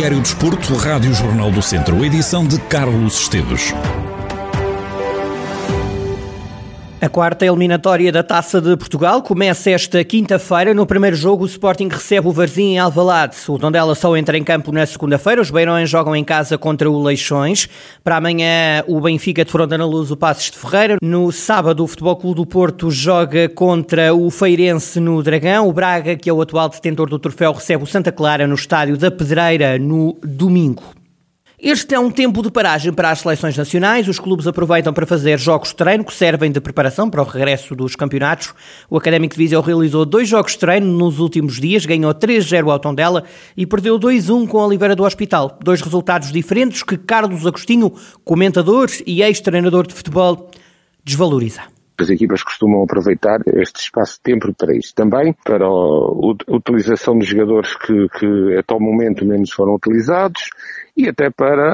Noticiário Desporto, Rádio Jornal do Centro, edição de Carlos Esteves. A quarta eliminatória da Taça de Portugal começa esta quinta-feira. No primeiro jogo, o Sporting recebe o Varzim em Alvalade. O Dondela só entra em campo na segunda-feira. Os Beirões jogam em casa contra o Leixões. Para amanhã, o Benfica de Fronda na Luz, o Passos de Ferreira. No sábado, o Futebol Clube do Porto joga contra o Feirense no Dragão. O Braga, que é o atual detentor do troféu, recebe o Santa Clara no Estádio da Pedreira no domingo. Este é um tempo de paragem para as seleções nacionais. Os clubes aproveitam para fazer jogos de treino que servem de preparação para o regresso dos campeonatos. O Académico de Viseu realizou dois jogos de treino nos últimos dias, ganhou 3-0 ao Tondela e perdeu 2-1 com a Oliveira do Hospital. Dois resultados diferentes que Carlos Agostinho, comentador e ex-treinador de futebol, desvaloriza. As equipas costumam aproveitar este espaço de tempo para isso. Também para a utilização de jogadores que, que até o momento menos foram utilizados e até para,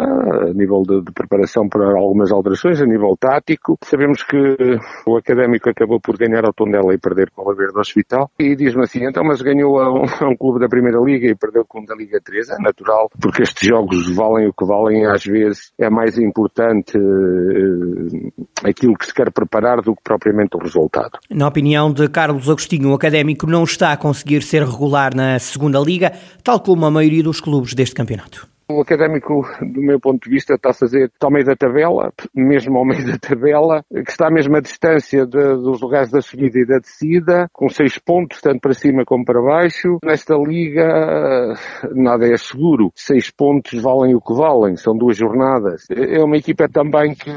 a nível de, de, preparação para algumas alterações, a nível tático. Sabemos que o Académico acabou por ganhar ao Tondela e perder com o Verde Hospital. E diz-me assim, então, mas ganhou a um, a um, clube da Primeira Liga e perdeu com o da Liga 3. É natural, porque estes jogos valem o que valem. Às vezes é mais importante uh, aquilo que se quer preparar do que propriamente o resultado. Na opinião de Carlos Agostinho, o Académico não está a conseguir ser regular na Segunda Liga, tal como a maioria dos clubes deste campeonato. O académico, do meu ponto de vista, está a fazer está ao meio da tabela, mesmo ao meio da tabela, que está à mesma distância de, dos lugares da subida e da descida, com seis pontos, tanto para cima como para baixo. Nesta liga, nada é seguro. Seis pontos valem o que valem, são duas jornadas. É uma equipa também que,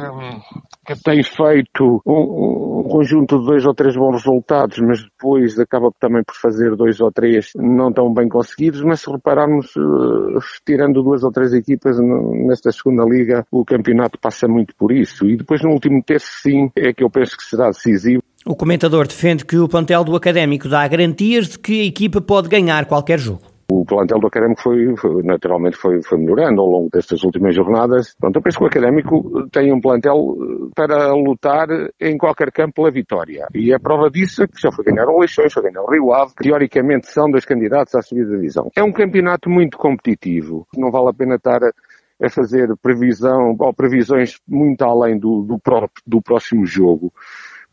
que tem feito um, um conjunto de dois ou três bons resultados, mas depois acaba também por fazer dois ou três não tão bem conseguidos, mas se repararmos, eh, tirando duas duas ou três equipas nesta segunda liga, o campeonato passa muito por isso. E depois no último terço, sim, é que eu penso que será decisivo. O comentador defende que o plantel do Académico dá garantias de que a equipa pode ganhar qualquer jogo. O plantel do Académico foi, foi naturalmente foi, foi, melhorando ao longo destas últimas jornadas. Pronto, eu penso que o Académico tem um plantel eh, para lutar em qualquer campo pela vitória. E a prova disso é que já foi ganhar o Leixões, foi ganhar o Rio Ave, que teoricamente são dois candidatos à subida da divisão. É um campeonato muito competitivo. Não vale a pena estar a fazer previsão ou previsões muito além do, do, próprio, do próximo jogo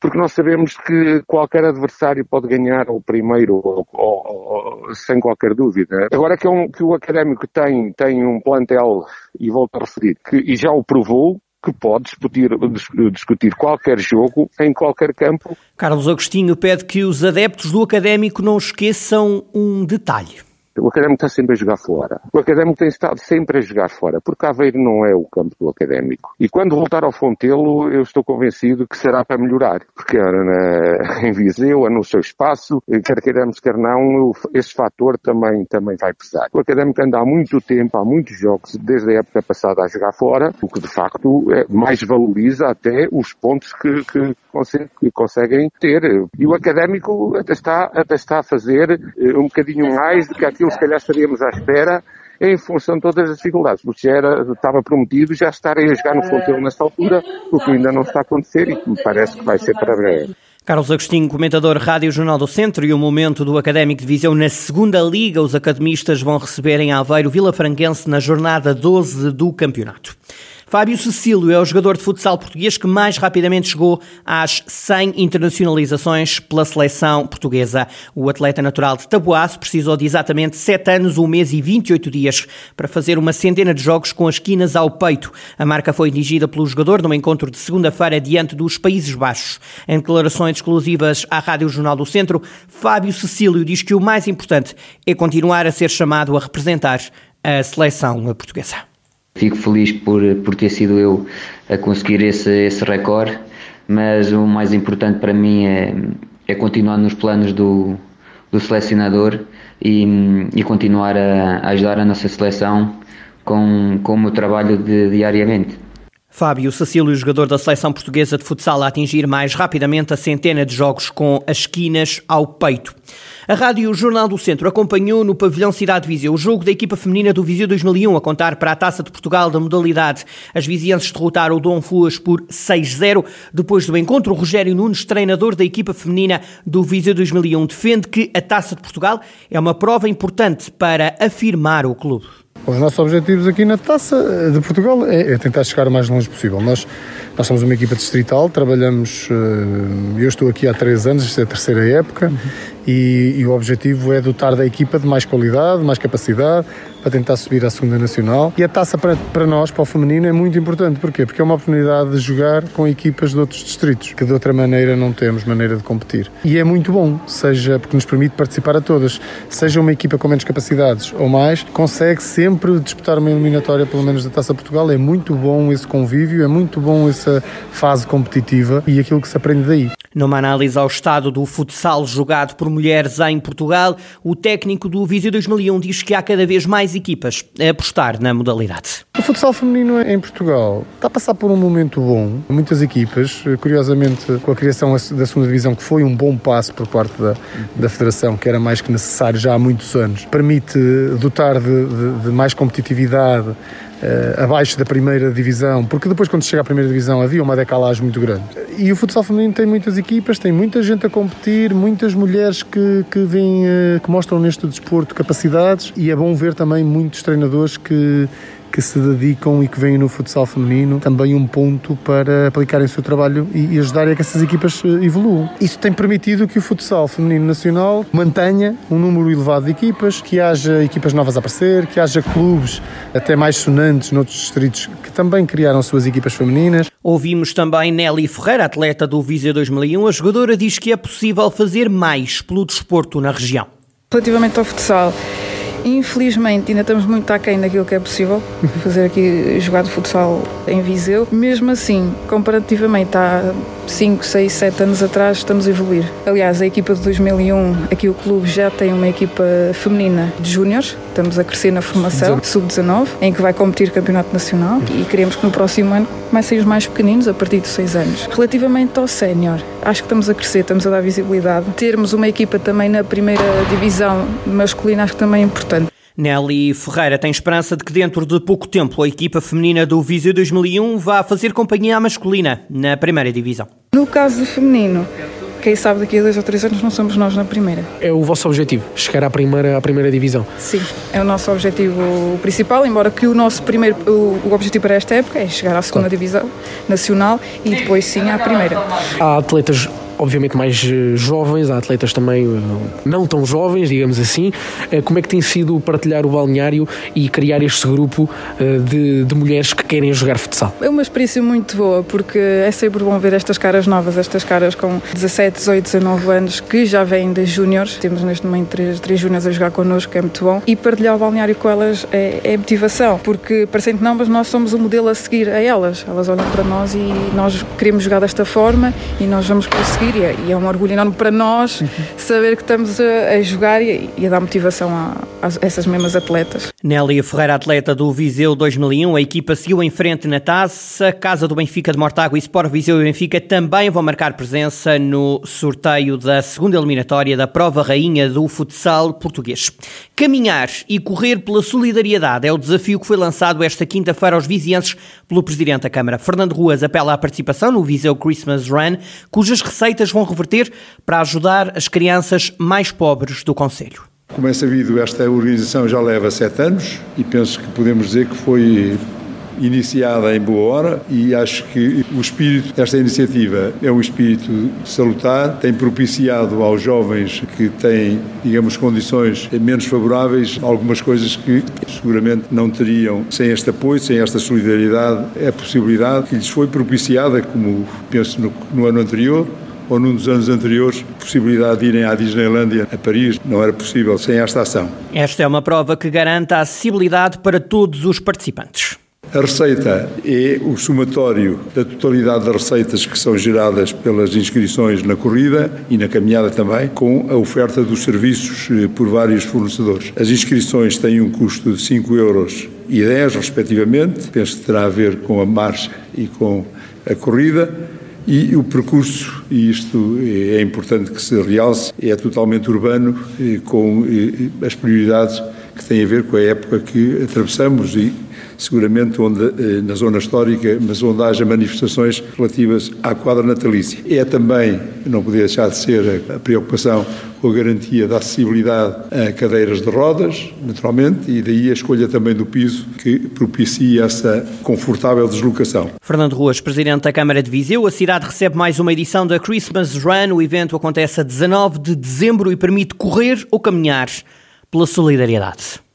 porque nós sabemos que qualquer adversário pode ganhar o primeiro ou, ou, ou, sem qualquer dúvida. Agora que, é um, que, o académico tem, tem um plantel, e volto a referir, que, e já o provou, que pode discutir, discutir qualquer jogo em qualquer campo. Carlos Agostinho pede que os adeptos do académico não esqueçam um detalhe. O Académico está sempre a jogar fora. O Académico tem estado sempre a jogar fora, porque Aveiro não é o campo do Académico. E quando voltar ao Fontelo, eu estou convencido que será para melhorar, porque na, em Viseu, no seu espaço, quer queiramos, quer não, esse fator também, também vai pesar. O Académico anda há muito tempo, há muitos jogos, desde a época passada a jogar fora, o que de facto é, mais valoriza até os pontos que, que, que conseguem ter. E o Académico até está, até está a fazer eh, um bocadinho mais do que aquilo aquilo se calhar estaríamos à espera em função de todas as dificuldades, porque já era, estava prometido já estarem a jogar no Fonteiro nesta altura, o que ainda não está a acontecer e que me parece que vai ser para breve. Carlos Agostinho, comentador Rádio Jornal do Centro e o momento do Académico de Viseu na segunda liga. Os academistas vão receber em Aveiro Vila Franquense na jornada 12 do campeonato. Fábio Cecílio é o jogador de futsal português que mais rapidamente chegou às 100 internacionalizações pela seleção portuguesa. O atleta natural de Taboaço precisou de exatamente 7 anos, 1 mês e 28 dias para fazer uma centena de jogos com as quinas ao peito. A marca foi dirigida pelo jogador num encontro de segunda-feira diante dos Países Baixos. Em declarações exclusivas à Rádio Jornal do Centro, Fábio Cecílio diz que o mais importante é continuar a ser chamado a representar a seleção portuguesa. Fico feliz por, por ter sido eu a conseguir esse, esse recorde, mas o mais importante para mim é, é continuar nos planos do, do selecionador e, e continuar a, a, ajudar a nossa seleção com, com o meu trabalho de, diariamente. Fábio Cecílio, jogador da seleção portuguesa de futsal, a atingir mais rapidamente a centena de jogos com as esquinas ao peito. A Rádio Jornal do Centro acompanhou no pavilhão Cidade Viseu o jogo da equipa feminina do Viseu 2001 a contar para a Taça de Portugal da modalidade. As vizienses derrotaram o Dom Fuas por 6-0. Depois do encontro, Rogério Nunes, treinador da equipa feminina do Viseu 2001, defende que a Taça de Portugal é uma prova importante para afirmar o clube. Os nossos objetivos aqui na Taça de Portugal é, é tentar chegar o mais longe possível. Nós, nós somos uma equipa distrital, trabalhamos. Eh, eu estou aqui há três anos, esta é a terceira época. E, e, o objetivo é dotar da equipa de mais qualidade, mais capacidade, para tentar subir à segunda nacional. E a taça para, para nós, para o feminino, é muito importante. Porquê? Porque é uma oportunidade de jogar com equipas de outros distritos, que de outra maneira não temos maneira de competir. E é muito bom, seja porque nos permite participar a todas, seja uma equipa com menos capacidades ou mais, consegue sempre disputar uma eliminatória, pelo menos da Taça Portugal. É muito bom esse convívio, é muito bom essa fase competitiva e aquilo que se aprende daí. Numa análise ao estado do futsal jogado por mulheres em Portugal, o técnico do Viseu 2001 diz que há cada vez mais equipas a apostar na modalidade. O futsal feminino em Portugal está a passar por um momento bom. Muitas equipas, curiosamente, com a criação da segunda divisão, que foi um bom passo por parte da, da Federação, que era mais que necessário já há muitos anos, permite dotar de, de, de mais competitividade uh, abaixo da primeira divisão, porque depois quando chega à primeira divisão havia uma decalagem muito grande. E o futsal feminino tem muitas equipas, tem muita gente a competir, muitas mulheres que, que, vêm, uh, que mostram neste desporto capacidades e é bom ver também muitos treinadores que que se dedicam e que vêm no futsal feminino também um ponto para aplicarem o seu trabalho e, ajudarem a que essas equipas eh, evoluam. Isso tem permitido que o futsal feminino nacional mantenha um número elevado de equipas, que haja equipas novas a aparecer, que haja clubes até mais sonantes noutros distritos que também criaram suas equipas femininas. Ouvimos também Nelly Ferreira, atleta do Viseu 2001. A jogadora diz que é possível fazer mais pelo desporto na região. Relativamente ao futsal, Infelizmente, ainda estamos muito aquém daquilo que é possível fazer aqui jogar de futsal em Viseu. Mesmo assim, comparativamente há 5, 6, 7 anos atrás, estamos a evoluir. Aliás, a equipa de 2001, aqui o clube já tem uma equipa feminina de júniores. Estamos a crescer na formação, sub-19, em que vai competir campeonato nacional e queremos que no próximo ano comecem os mais pequeninos, a partir de 6 anos. Relativamente ao sénior, acho que estamos a crescer, estamos a dar visibilidade. Termos uma equipa também na primeira divisão masculina, acho que também é importante importante. Nelly Ferreira tem esperança de que dentro de pouco tempo a equipa feminina do Viseu 2001 vá fazer companhia à masculina na primeira divisão. No caso do feminino, quem sabe daqui a dois ou três anos não somos nós na primeira. É o vosso objetivo, chegar à primeira, à primeira divisão? Sim, é o nosso objetivo principal, embora que o nosso primeiro, o, o objetivo para esta época é chegar à segunda claro. divisão nacional e depois sim à primeira. Há atletas obviamente mais eh, jovens, há atletas também eh, não tão jovens, digamos assim. Eh, como é que tem sido partilhar o balneário e criar este grupo de, de mulheres que querem jogar futsal? É uma experiência muito boa, porque é sempre bom ver estas caras novas, estas caras com 17, 18, 19 anos, que já vêm das júniores. Temos neste momento três, três júniores a jogar connosco, que é muito bom. E partilhar o balneário com elas é, é motivação, porque parecendo que não, mas nós somos o modelo a seguir a elas. Elas olham para nós e nós queremos jogar desta forma e nós vamos conseguir e é um orgulho enorme para nós saber que estamos a, a jogar e, e, a dar motivação a, a, essas mesmas atletas. Nélia Ferreira, atleta do Viseu 2001, a equipa seguiu em frente na taça. Casa do Benfica de Mortágua e Sport Viseu e Benfica também vão marcar presença no sorteio da segunda eliminatória da prova rainha do futsal português. Caminhar e correr pela solidariedade é o desafio que foi lançado esta quinta-feira aos vizienses pelo Presidente da Câmara. Fernando Ruas apela à participação no Viseu Christmas Run, cujas receitas vão reverter para ajudar as crianças mais pobres do Conselho. Como é sabido, esta organização já leva sete anos e penso que podemos dizer que foi iniciada em boa hora e acho que o espírito desta iniciativa é um espírito salutar, tem propiciado aos jovens que têm, digamos, condições menos favoráveis algumas coisas que seguramente não teriam. Sem este apoio, sem esta solidariedade, é a possibilidade que lhes foi propiciada, como penso no, no ano anterior, ou num dos anos anteriores, possibilidade de irem à Disneylandia a Paris não era possível sem esta ação. Esta é uma prova que garante a acessibilidade para todos os participantes. A receita é o somatório da totalidade das receitas que são geradas pelas inscrições na corrida e na caminhada também, com a oferta dos serviços eh, por vários fornecedores. As inscrições têm um custo de 5 euros e 10, respectivamente, penso que terá a ver com a marcha e com a corrida e o percurso, e isto é importante que se realce, é totalmente urbano, com as prioridades que têm a ver com a época que atravessamos e seguramente onde, eh, na zona histórica, mas onde haja manifestações relativas à quadra natalícia. É também, não podia deixar de ser, a preocupação com a garantia da acessibilidade a cadeiras de rodas, naturalmente, e daí a escolha também do piso que propicia essa confortável deslocação. Fernando Ruas, Presidente da Câmara de Viseu, a cidade recebe mais uma edição da Christmas Run. O evento acontece a 19 de dezembro e permite correr ou caminhar pela solidariedade.